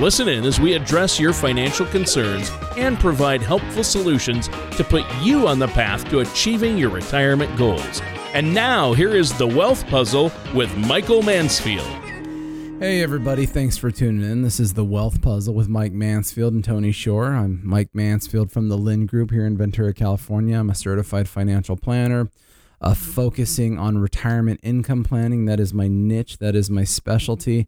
Listen in as we address your financial concerns and provide helpful solutions to put you on the path to achieving your retirement goals. And now, here is the Wealth Puzzle with Michael Mansfield. Hey, everybody, thanks for tuning in. This is the Wealth Puzzle with Mike Mansfield and Tony Shore. I'm Mike Mansfield from the Lynd Group here in Ventura, California. I'm a certified financial planner, uh, focusing on retirement income planning. That is my niche, that is my specialty.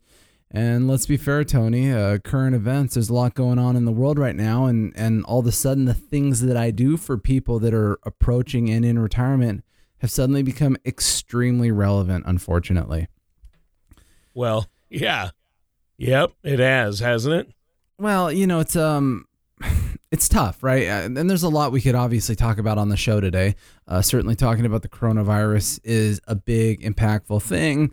And let's be fair, Tony. Uh, current events. There's a lot going on in the world right now, and and all of a sudden, the things that I do for people that are approaching and in retirement have suddenly become extremely relevant. Unfortunately. Well, yeah. Yep, it has, hasn't it? Well, you know, it's um it's tough, right? Uh, and there's a lot we could obviously talk about on the show today. Uh, certainly talking about the coronavirus is a big impactful thing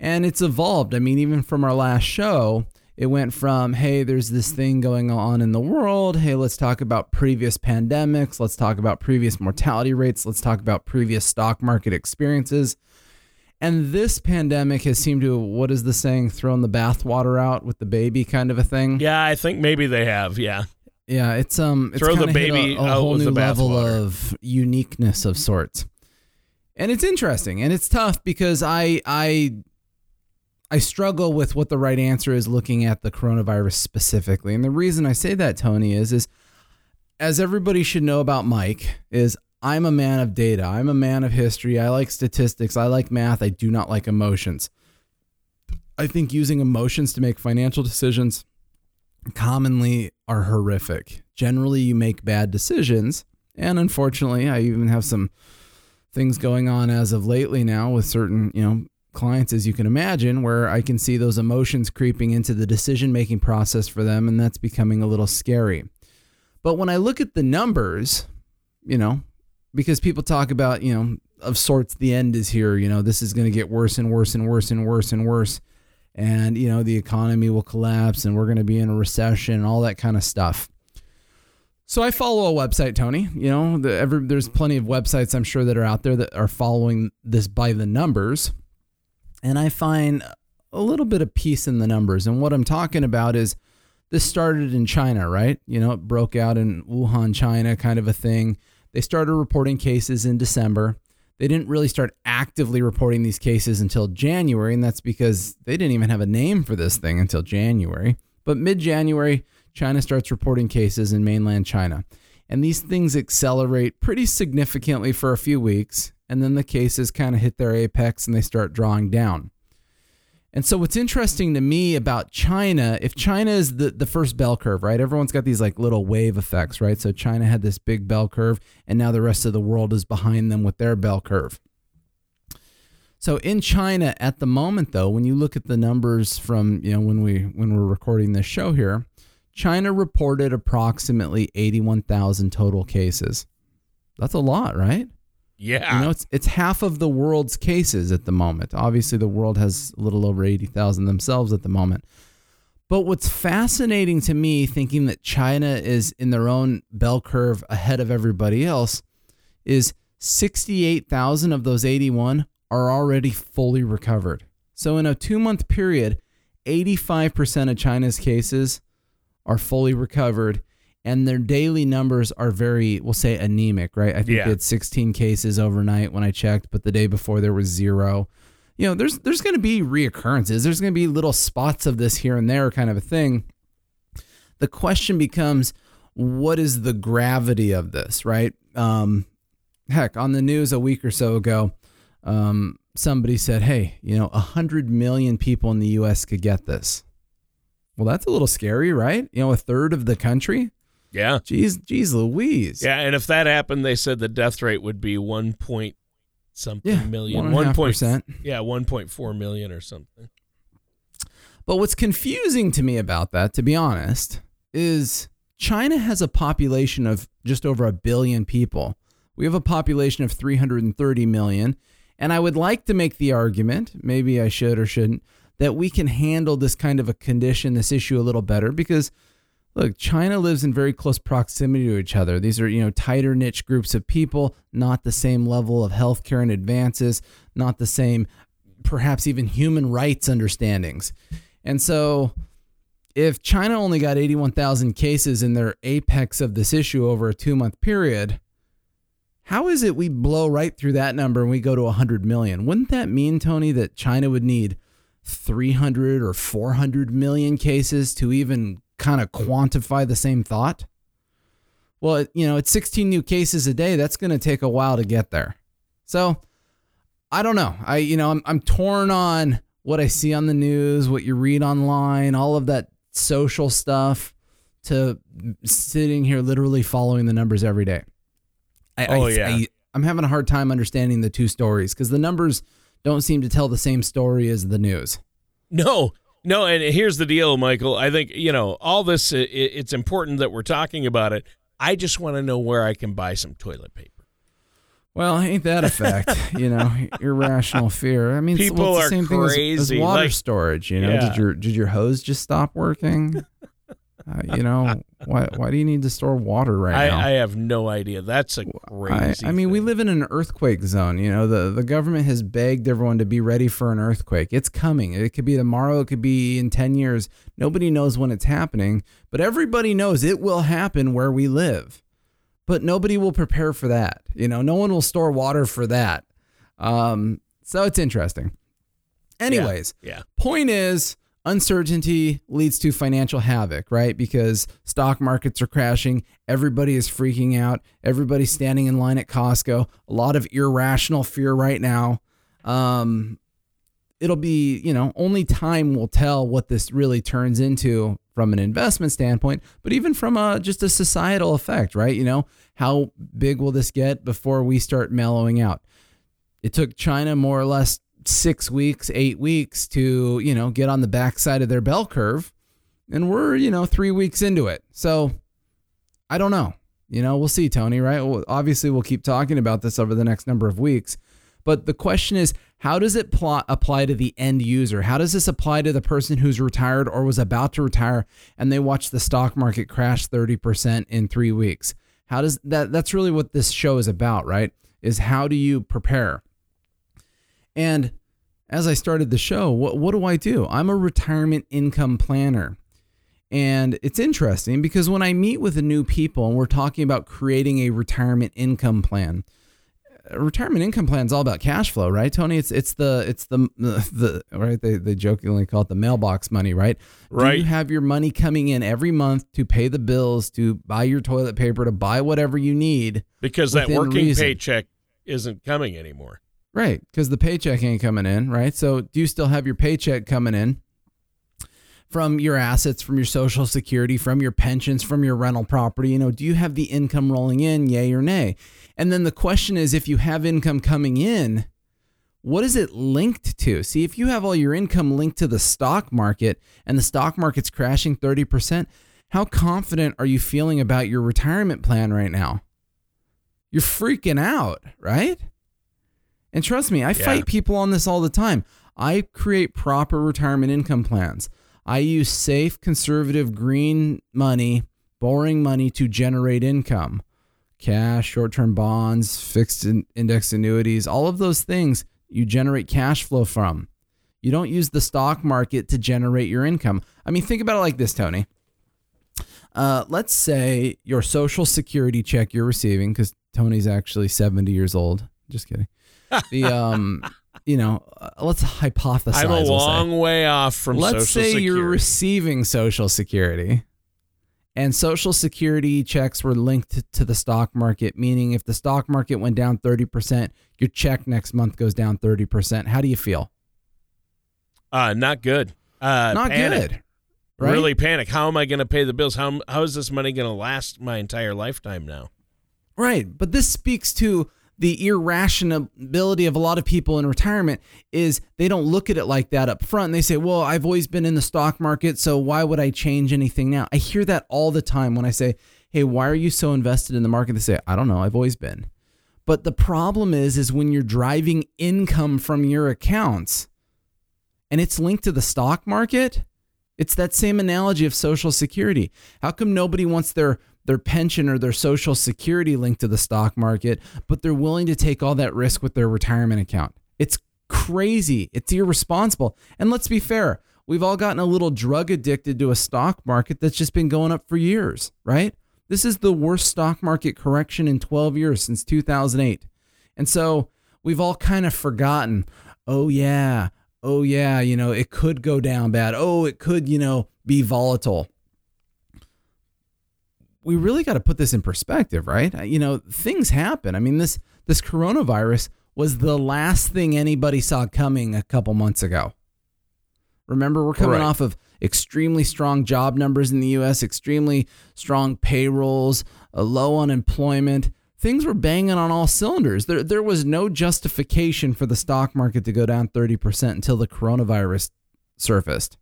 and it's evolved. I mean, even from our last show, it went from, hey, there's this thing going on in the world. Hey, let's talk about previous pandemics. Let's talk about previous mortality rates. Let's talk about previous stock market experiences. And this pandemic has seemed to, what is the saying, thrown the bathwater out with the baby kind of a thing. Yeah, I think maybe they have. Yeah. Yeah, it's um, it's throw the baby a, a whole new level of uniqueness of sorts, and it's interesting and it's tough because I I I struggle with what the right answer is looking at the coronavirus specifically. And the reason I say that, Tony, is is as everybody should know about Mike, is I'm a man of data. I'm a man of history. I like statistics. I like math. I do not like emotions. I think using emotions to make financial decisions commonly are horrific. Generally, you make bad decisions. And unfortunately, I even have some things going on as of lately now with certain, you know, clients, as you can imagine, where I can see those emotions creeping into the decision making process for them, and that's becoming a little scary. But when I look at the numbers, you know, because people talk about, you know, of sorts, the end is here, you know, this is going to get worse and worse and worse and worse and worse. And, you know, the economy will collapse and we're going to be in a recession and all that kind of stuff. So I follow a website, Tony. You know, the, every, there's plenty of websites I'm sure that are out there that are following this by the numbers and I find a little bit of peace in the numbers. And what I'm talking about is this started in China, right? You know, it broke out in Wuhan, China, kind of a thing. They started reporting cases in December. They didn't really start actively reporting these cases until January, and that's because they didn't even have a name for this thing until January. But mid January, China starts reporting cases in mainland China. And these things accelerate pretty significantly for a few weeks and then the cases kind of hit their apex and they start drawing down. And so what's interesting to me about China, if China is the, the first bell curve, right? Everyone's got these like little wave effects, right? So China had this big bell curve and now the rest of the world is behind them with their bell curve. So in China at the moment though, when you look at the numbers from, you know, when we when we're recording this show here, China reported approximately 81,000 total cases. That's a lot, right? Yeah. You know, it's it's half of the world's cases at the moment. Obviously, the world has a little over 80,000 themselves at the moment. But what's fascinating to me, thinking that China is in their own bell curve ahead of everybody else, is 68,000 of those 81 are already fully recovered. So, in a two month period, 85% of China's cases are fully recovered and their daily numbers are very, we'll say, anemic, right? I think yeah. they had 16 cases overnight when I checked, but the day before there was zero. You know, there's there's going to be reoccurrences. There's going to be little spots of this here and there, kind of a thing. The question becomes, what is the gravity of this, right? Um, heck, on the news a week or so ago, um, somebody said, "Hey, you know, a hundred million people in the U.S. could get this." Well, that's a little scary, right? You know, a third of the country. Yeah. Jeez, jeez Louise. Yeah, and if that happened, they said the death rate would be one point something yeah, million. One point Yeah, one point four million or something. But what's confusing to me about that, to be honest, is China has a population of just over a billion people, We have a population of 330 million. And I would like to make the argument, maybe I should or shouldn't, that we can handle this kind of a condition, this issue a little better because look, China lives in very close proximity to each other. These are, you know, tighter niche groups of people, not the same level of healthcare and advances, not the same perhaps even human rights understandings. And so if China only got 81,000 cases in their apex of this issue over a 2-month period, how is it we blow right through that number and we go to 100 million? Wouldn't that mean, Tony, that China would need 300 or 400 million cases to even kind of quantify the same thought? Well, you know, it's 16 new cases a day. That's going to take a while to get there. So, I don't know. I, you know, I'm, I'm torn on what I see on the news, what you read online, all of that social stuff to sitting here literally following the numbers every day. I, oh, I, yeah. I, I'm having a hard time understanding the two stories because the numbers don't seem to tell the same story as the news. No, no, and here's the deal, Michael. I think you know all this. It's important that we're talking about it. I just want to know where I can buy some toilet paper. Well, ain't that a fact? you know, irrational fear. I mean, people well, it's the are same crazy. thing as, as water like, storage. You know, yeah. did your did your hose just stop working? uh, you know, why why do you need to store water right I, now? I have no idea. That's a crazy. I, I mean, we live in an earthquake zone. You know, the the government has begged everyone to be ready for an earthquake. It's coming. It could be tomorrow. It could be in ten years. Nobody knows when it's happening, but everybody knows it will happen where we live. But nobody will prepare for that. You know, no one will store water for that. Um, so it's interesting. Anyways, yeah. point is uncertainty leads to financial havoc, right? Because stock markets are crashing, everybody is freaking out, everybody's standing in line at Costco, a lot of irrational fear right now. Um, it'll be, you know, only time will tell what this really turns into from an investment standpoint, but even from a just a societal effect, right? You know, how big will this get before we start mellowing out? It took China more or less six weeks, eight weeks to, you know, get on the backside of their bell curve. And we're, you know, three weeks into it. So I don't know. You know, we'll see, Tony, right? Well, obviously, we'll keep talking about this over the next number of weeks. But the question is, how does it pl- apply to the end user? How does this apply to the person who's retired or was about to retire and they watch the stock market crash 30% in three weeks? How does that? That's really what this show is about, right? Is how do you prepare? And as I started the show, what, what do I do? I'm a retirement income planner. And it's interesting because when I meet with the new people and we're talking about creating a retirement income plan, a retirement income plan is all about cash flow, right, Tony? It's it's the it's the the right they they jokingly call it the mailbox money, right? Right. Do you have your money coming in every month to pay the bills, to buy your toilet paper, to buy whatever you need? because that working reason. paycheck isn't coming anymore. Right, because the paycheck ain't coming in, right? So do you still have your paycheck coming in from your assets, from your social security, from your pensions, from your rental property? You know, do you have the income rolling in, yay or nay? And then the question is if you have income coming in, what is it linked to? See, if you have all your income linked to the stock market and the stock market's crashing 30%, how confident are you feeling about your retirement plan right now? You're freaking out, right? And trust me, I fight people on this all the time. I create proper retirement income plans. I use safe, conservative, green money, boring money to generate income. Cash, short term bonds, fixed in- index annuities, all of those things you generate cash flow from. You don't use the stock market to generate your income. I mean, think about it like this, Tony. Uh, let's say your social security check you're receiving, because Tony's actually 70 years old. Just kidding. The um, you know, uh, let's hypothesize. I'm a we'll say. long way off from Let's Social say Security. you're receiving Social Security, and Social Security checks were linked to the stock market, meaning if the stock market went down 30%, your check next month goes down 30%. How do you feel? uh, not good. Uh, Not panic. good. Right? Really panic. How am I going to pay the bills? How how is this money going to last my entire lifetime now? Right. But this speaks to the irrationality of a lot of people in retirement is they don't look at it like that up front. They say, "Well, I've always been in the stock market, so why would I change anything now?" I hear that all the time when I say, "Hey, why are you so invested in the market?" They say, "I don't know, I've always been." But the problem is is when you're driving income from your accounts and it's linked to the stock market, it's that same analogy of social security. How come nobody wants their their pension or their social security linked to the stock market, but they're willing to take all that risk with their retirement account? It's crazy. It's irresponsible. And let's be fair, we've all gotten a little drug addicted to a stock market that's just been going up for years, right? This is the worst stock market correction in 12 years since 2008. And so we've all kind of forgotten, oh, yeah, oh, yeah, you know, it could go down bad. Oh, it could, you know, be volatile. We really got to put this in perspective, right? Uh, you know, things happen. I mean, this this coronavirus was the last thing anybody saw coming a couple months ago. Remember, we're coming right. off of extremely strong job numbers in the US, extremely strong payrolls, a low unemployment. Things were banging on all cylinders. There, there was no justification for the stock market to go down 30% until the coronavirus surfaced.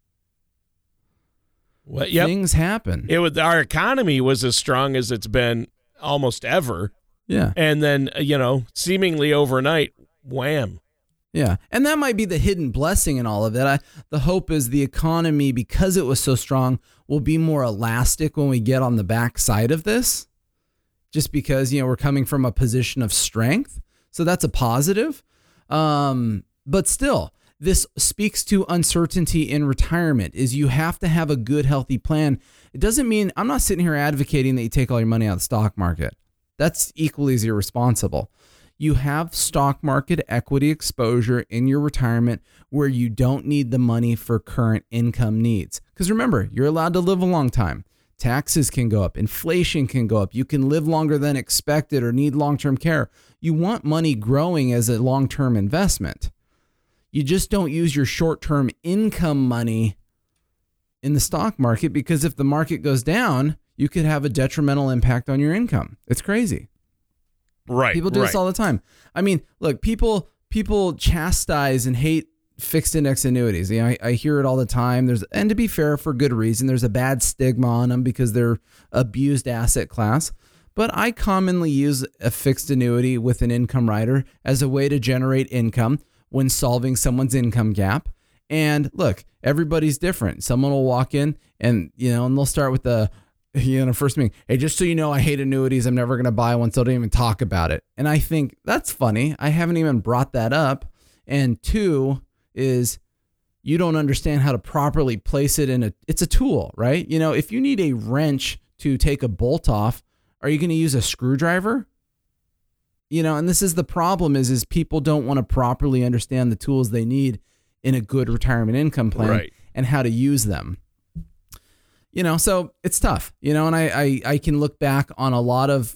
Well, yep. Things happen. It was our economy was as strong as it's been almost ever. Yeah. And then, you know, seemingly overnight, wham. Yeah. And that might be the hidden blessing in all of it. I, the hope is the economy, because it was so strong, will be more elastic when we get on the back side of this, just because, you know, we're coming from a position of strength. So that's a positive. Um, but still, this speaks to uncertainty in retirement is you have to have a good healthy plan it doesn't mean i'm not sitting here advocating that you take all your money out of the stock market that's equally as irresponsible you have stock market equity exposure in your retirement where you don't need the money for current income needs. Because remember, you're allowed to live a long time. Taxes can go up, inflation can go up. You can live longer than expected or need long term care. You want money growing as a long term investment. You just don't use your short term income money in the stock market because if the market goes down, you could have a detrimental impact on your income. It's crazy. Right. People do right. this all the time. I mean, look, people people chastise and hate fixed index annuities. You know, I, I, hear it all the time. There's and to be fair, for good reason. There's a bad stigma on them because they're abused asset class. But I commonly use a fixed annuity with an income rider as a way to generate income when solving someone's income gap. And look, everybody's different. Someone will walk in and you know, and they'll start with the you know, first meeting, hey, just so you know, I hate annuities. I'm never going to buy one, so don't even talk about it. And I think that's funny. I haven't even brought that up. And two is you don't understand how to properly place it in a, it's a tool, right? You know, if you need a wrench to take a bolt off, are you going to use a screwdriver? You know, and this is the problem is, is people don't want to properly understand the tools they need in a good retirement income plan right. and how to use them you know, so it's tough, you know, and I, I, I can look back on a lot of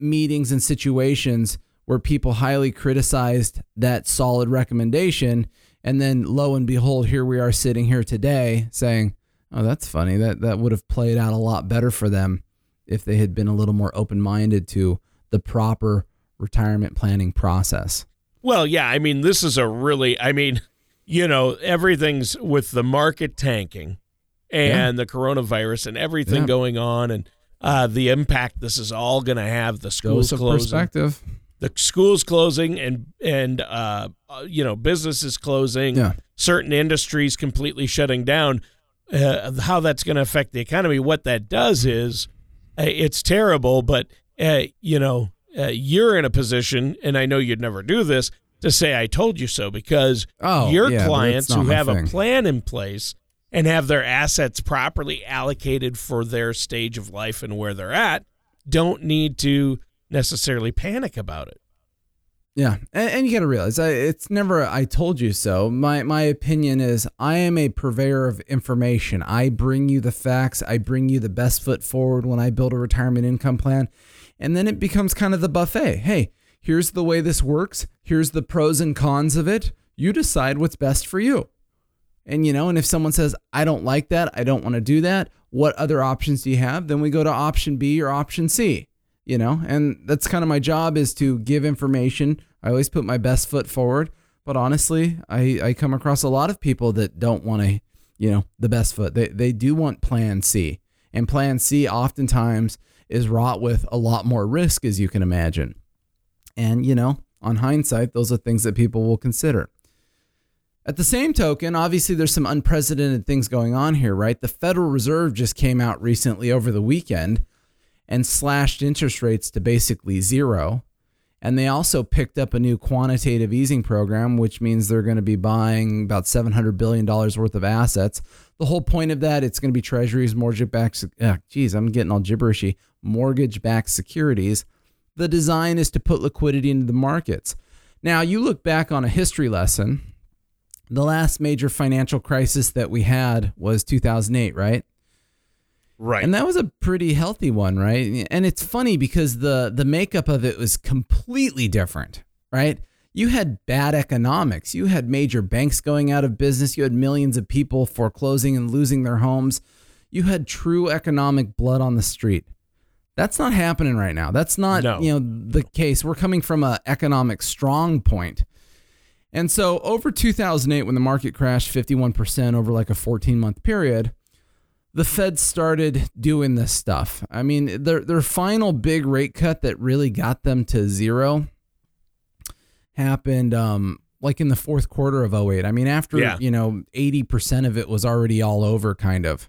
meetings and situations where people highly criticized that solid recommendation. And then lo and behold, here we are sitting here today saying, oh, that's funny. That, that would have played out a lot better for them if they had been a little more open minded to the proper retirement planning process. Well, yeah. I mean, this is a really, I mean, you know, everything's with the market tanking and yeah. the coronavirus and everything yeah. going on and uh, the impact this is all going to have. The schools closing, perspective. the schools closing, and and uh, uh, you know businesses closing. Yeah. certain industries completely shutting down. Uh, how that's going to affect the economy? What that does is, uh, it's terrible. But uh, you know, Uh, you're in a position, and I know you'd never do this to say I told you so because oh, your yeah, clients who have thing. a plan in place and have their assets properly allocated for their stage of life and where they're at don't need to necessarily panic about it. Yeah, and, and you got to realize it's never "I told you so." My my opinion is I am a purveyor of information. I bring you the facts. I bring you the best foot forward when I build a retirement income plan, and then it becomes kind of the buffet. Hey, here's the way this works. Here's the pros and cons of it. You decide what's best for you. And you know, and if someone says, I don't like that, I don't want to do that, what other options do you have? Then we go to option B or option C. You know, and that's kind of my job is to give information. I always put my best foot forward. But honestly, I, I come across a lot of people that don't want to, you know, the best foot. They they do want plan C. And plan C oftentimes is wrought with a lot more risk, as you can imagine. And, you know, on hindsight, those are things that people will consider. At the same token, obviously, there's some unprecedented things going on here, right? The Federal Reserve just came out recently over the weekend and slashed interest rates to basically zero. And they also picked up a new quantitative easing program, which means they're going to be buying about $700 billion worth of assets. The whole point of that, it's going to be treasuries, mortgage backed, uh, geez, I'm getting all gibberishy, mortgage backed securities. The design is to put liquidity into the markets. Now, you look back on a history lesson. The last major financial crisis that we had was 2008, right? Right. And that was a pretty healthy one, right? And it's funny because the the makeup of it was completely different, right? You had bad economics. You had major banks going out of business. You had millions of people foreclosing and losing their homes. You had true economic blood on the street. That's not happening right now. That's not, No. you know, the case. We're coming from an economic strong point. And so over 2008 when the market crashed 51% over like a 14 month period, the Fed started doing this stuff. I mean, their their final big rate cut that really got them to zero happened um like in the fourth quarter of 08. I mean, after, Yeah. you know, 80% of it was already all over kind of.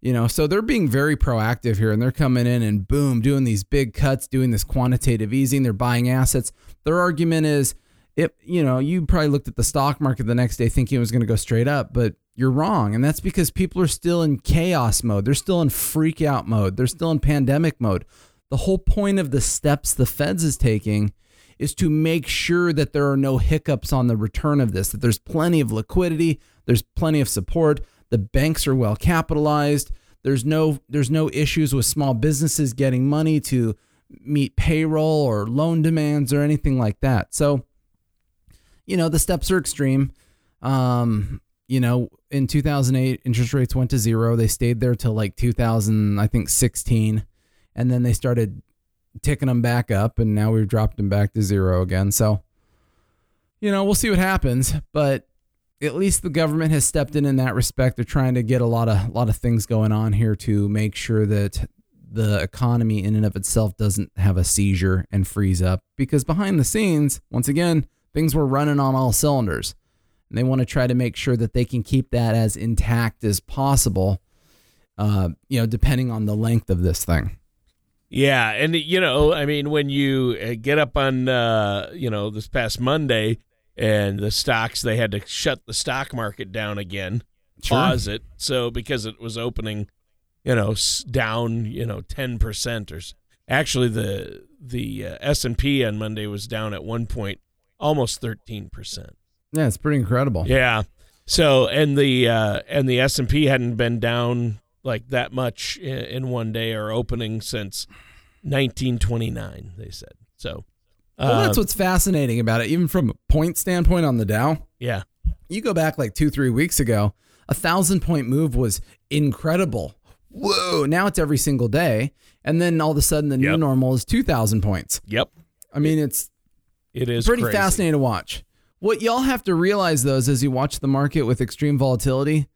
You know, so they're being very proactive here and they're coming in and boom, doing these big cuts, doing this quantitative easing, they're buying assets. Their argument is it, you know, you probably looked at the stock market the next day thinking it was going to go straight up, but you're wrong. And that's because people are still in chaos mode. They're still in freak out mode. They're still in pandemic mode. The whole point of the steps the Feds is taking is to make sure that there are no hiccups on the return of this, that there's plenty of liquidity, there's plenty of support, the banks are well capitalized, there's no there's no issues with small businesses getting money to meet payroll or loan demands or anything like that. So, you know, the steps are extreme. Um, you know, in 2008 interest rates went to zero. They stayed there till like 2000, I think 16, and then they started ticking them back up and now we've dropped them back to zero again. So, you know, we'll see what happens, but at least the government has stepped in in that respect. They're trying to get a lot of a lot of things going on here to make sure that the economy in and of itself doesn't have a seizure and freeze up because behind the scenes, once again, things were running on all cylinders. And they want to try to make sure that they can keep that as intact as possible. Uh, you know, depending on the length of this thing. Yeah, and you know, I mean, when you uh, get up on, uh, you know, this past Monday, and the stocks, they had to shut the stock market down again, Sure. pause it, so because it was opening, you know, down, you know, ten percent or actually the the uh, S and P on Monday was down at one point, almost thirteen percent. Yeah, it's pretty incredible. Yeah. So and the uh, and the S and P hadn't been down like that much in, in one day or opening since 1929. They said so. Well, that's um, what's fascinating about it. Even from a point standpoint on the Dow, yeah. you go back like two, three weeks ago, a thousand point move was incredible. Whoa! Now it's every single day, and then all of a sudden the new normal is two thousand points. Yep. I mean, it's It is pretty crazy. fascinating to watch. What y'all have to realize though is as you watch the market with extreme volatility,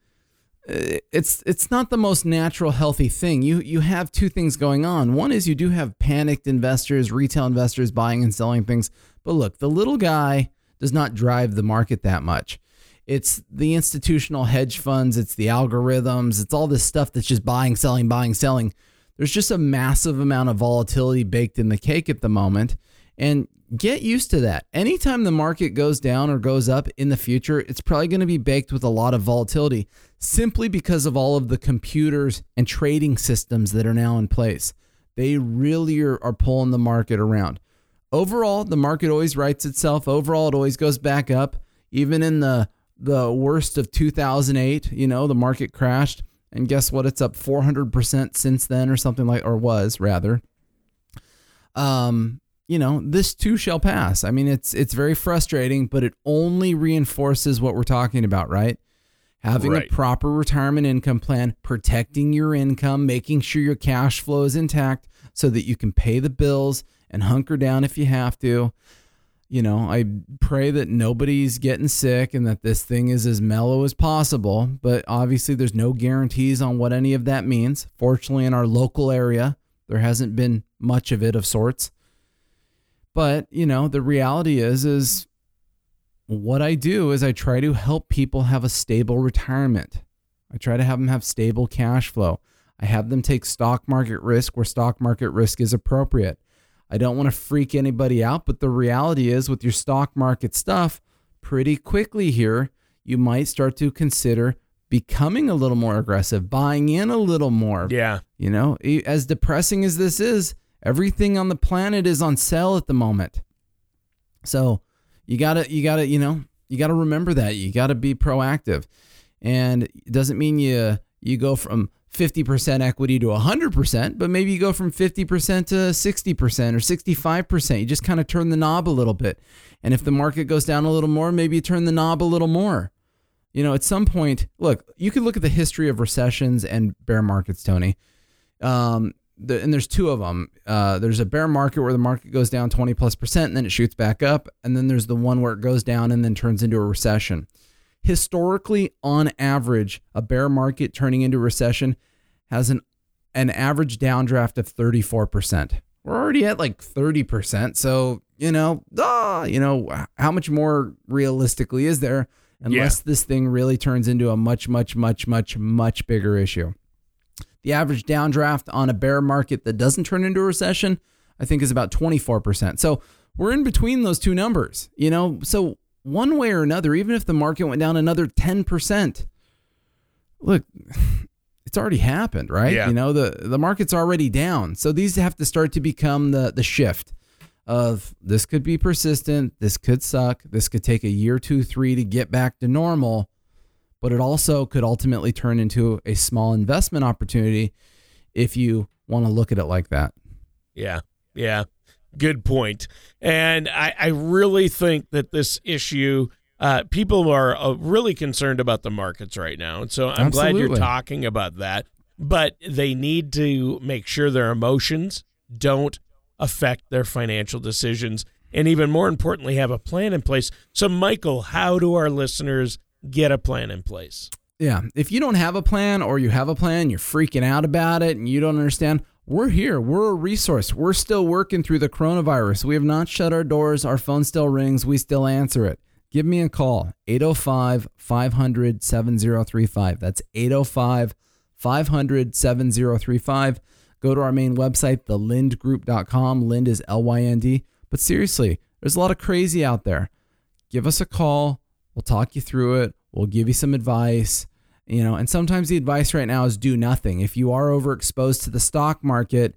Uh, it's it's not the most natural healthy thing. You you have two things going on. One is you do have panicked investors, retail investors buying and selling things. But look, the little guy does not drive the market that much. It's the institutional hedge funds, it's the algorithms, it's all this stuff that's just buying, selling, buying, selling. There's just a massive amount of volatility baked in the cake at the moment. And get used to that. Anytime the market goes down or goes up in the future, it's probably going to be baked with a lot of volatility simply because of all of the computers and trading systems that are now in place. They really are, are pulling the market around. Overall, the market always rights itself. Overall, it always goes back up. Even in the the worst of 2008, you know, the market crashed and guess what? It's up 400% since then or something like or was rather um, you know, this too shall pass. I mean, it's it's very frustrating, but it only reinforces what we're talking about, right? Having Right. a proper retirement income plan, protecting your income, making sure your cash flow is intact so that you can pay the bills and hunker down if you have to. You know, I pray that nobody's getting sick and that this thing is as mellow as possible, but obviously there's no guarantees on what any of that means. Fortunately, in our local area, there hasn't been much of it of sorts. But, you know, the reality is is what I do is I try to help people have a stable retirement. I try to have them have stable cash flow. I have them take stock market risk where stock market risk is appropriate. I don't want to freak anybody out, but the reality is with your stock market stuff, pretty quickly here, you might start to consider becoming a little more aggressive, buying in a little more. Yeah. You know, as depressing as this is, everything on the planet is on sale at the moment. So you gotta, you gotta, you know, you gotta remember that. You gotta be proactive. And it doesn't mean you you go from 50% equity to 100%, but maybe you go from 50% to 60% or 65%. You just kind of turn the knob a little bit. And if the market goes down a little more, maybe you turn the knob a little more. You know, at some point, look, you can look at the history of recessions and bear markets, Tony. Um, the, and there's two of them. Uh, there's a bear market where the market goes down 20 plus percent and then it shoots back up. And then there's the one where it goes down and then turns into a recession. Historically, on average, a bear market turning into a recession has an an average downdraft of 34%. We're already at like 30%. So, you know, ah, you know, how much more realistically is there unless yeah. this thing really turns into a much, much, much, much, much bigger issue? The average downdraft on a bear market that doesn't turn into a recession, I think, is about 24%. So we're in between those two numbers, you know? So one way or another, even if the market went down another 10%, look, it's already happened, right? Yeah. You know, the, the market's already down. So these have to start to become the, the shift of this could be persistent, this could suck, this could take a year, two, three to get back to normal but it also could ultimately turn into a small investment opportunity if you want to look at it like that. Yeah. Yeah. Good point. And I, I really think that this issue, uh, people are uh, really concerned about the markets right now. And so I'm Absolutely. glad you're talking about that. But they need to make sure their emotions don't affect their financial decisions. And even more importantly, have a plan in place. So, Michael, how do our listeners get a plan in place. Yeah. If you don't have a plan or you have a plan, you're freaking out about it and you don't understand, we're here. We're a resource. We're still working through the coronavirus. We have not shut our doors. Our phone still rings. We still answer it. Give me a call 805 500 7035. That's 805 500 7035. Go to our main website, thelyndgroup.com. Lynd is L Y N D. But seriously, there's a lot of crazy out there. Give us a call. We'll talk you through it. We'll give you some advice. You know, and sometimes the advice right now is do nothing. If you are overexposed to the stock market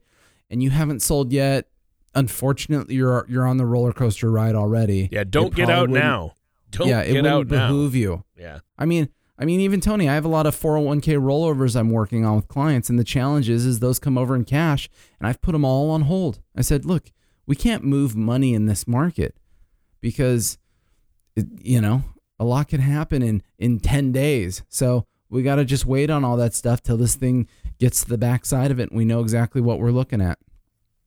and you haven't sold yet, unfortunately you're you're on the roller coaster ride already. Yeah, don't get out now. Don't yeah, it get out behoove now. you. Yeah. I mean, I mean, even Tony, I have a lot of 401k rollovers I'm working on with clients, and the challenge is, is those come over in cash, and I've put them all on hold. I said, look, we can't move money in this market because, it, you know, a lot can happen in in 10 days. So we got to just wait on all that stuff till this thing gets to the backside of it and we know exactly what we're looking at.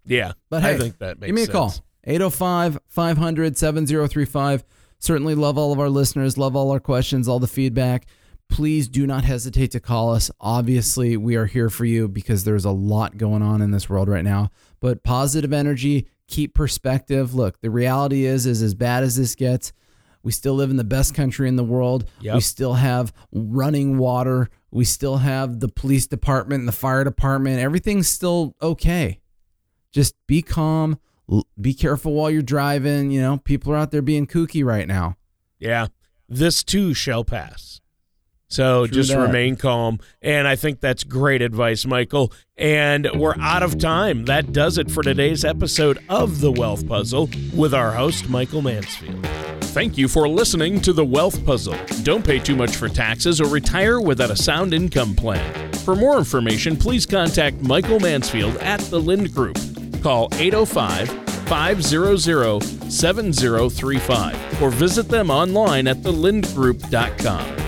Yeah. But hey, I think that makes give me sense. a call. 805 500 7035. Certainly love all of our listeners, love all our questions, all the feedback. Please do not hesitate to call us. Obviously, we are here for you because there's a lot going on in this world right now. But positive energy, keep perspective. Look, the reality is is as bad as this gets, we still live in the best country in the world. Yep. We still have running water. We still have the police department and the fire department. Everything's still okay. Just be calm. Be careful while you're driving. You know, people are out there being kooky right now. Yeah. This too shall pass. So True just that. remain calm. And I think that's great advice, Michael. And we're out of time. That does it for today's episode of The Wealth Puzzle with our host, Michael Mansfield. Thank you for listening to The Wealth Puzzle. Don't pay too much for taxes or retire without a sound income plan. For more information, please contact Michael Mansfield at the Lynd Group. Call 805 500 7035 or visit them online at thelyndgroup.com.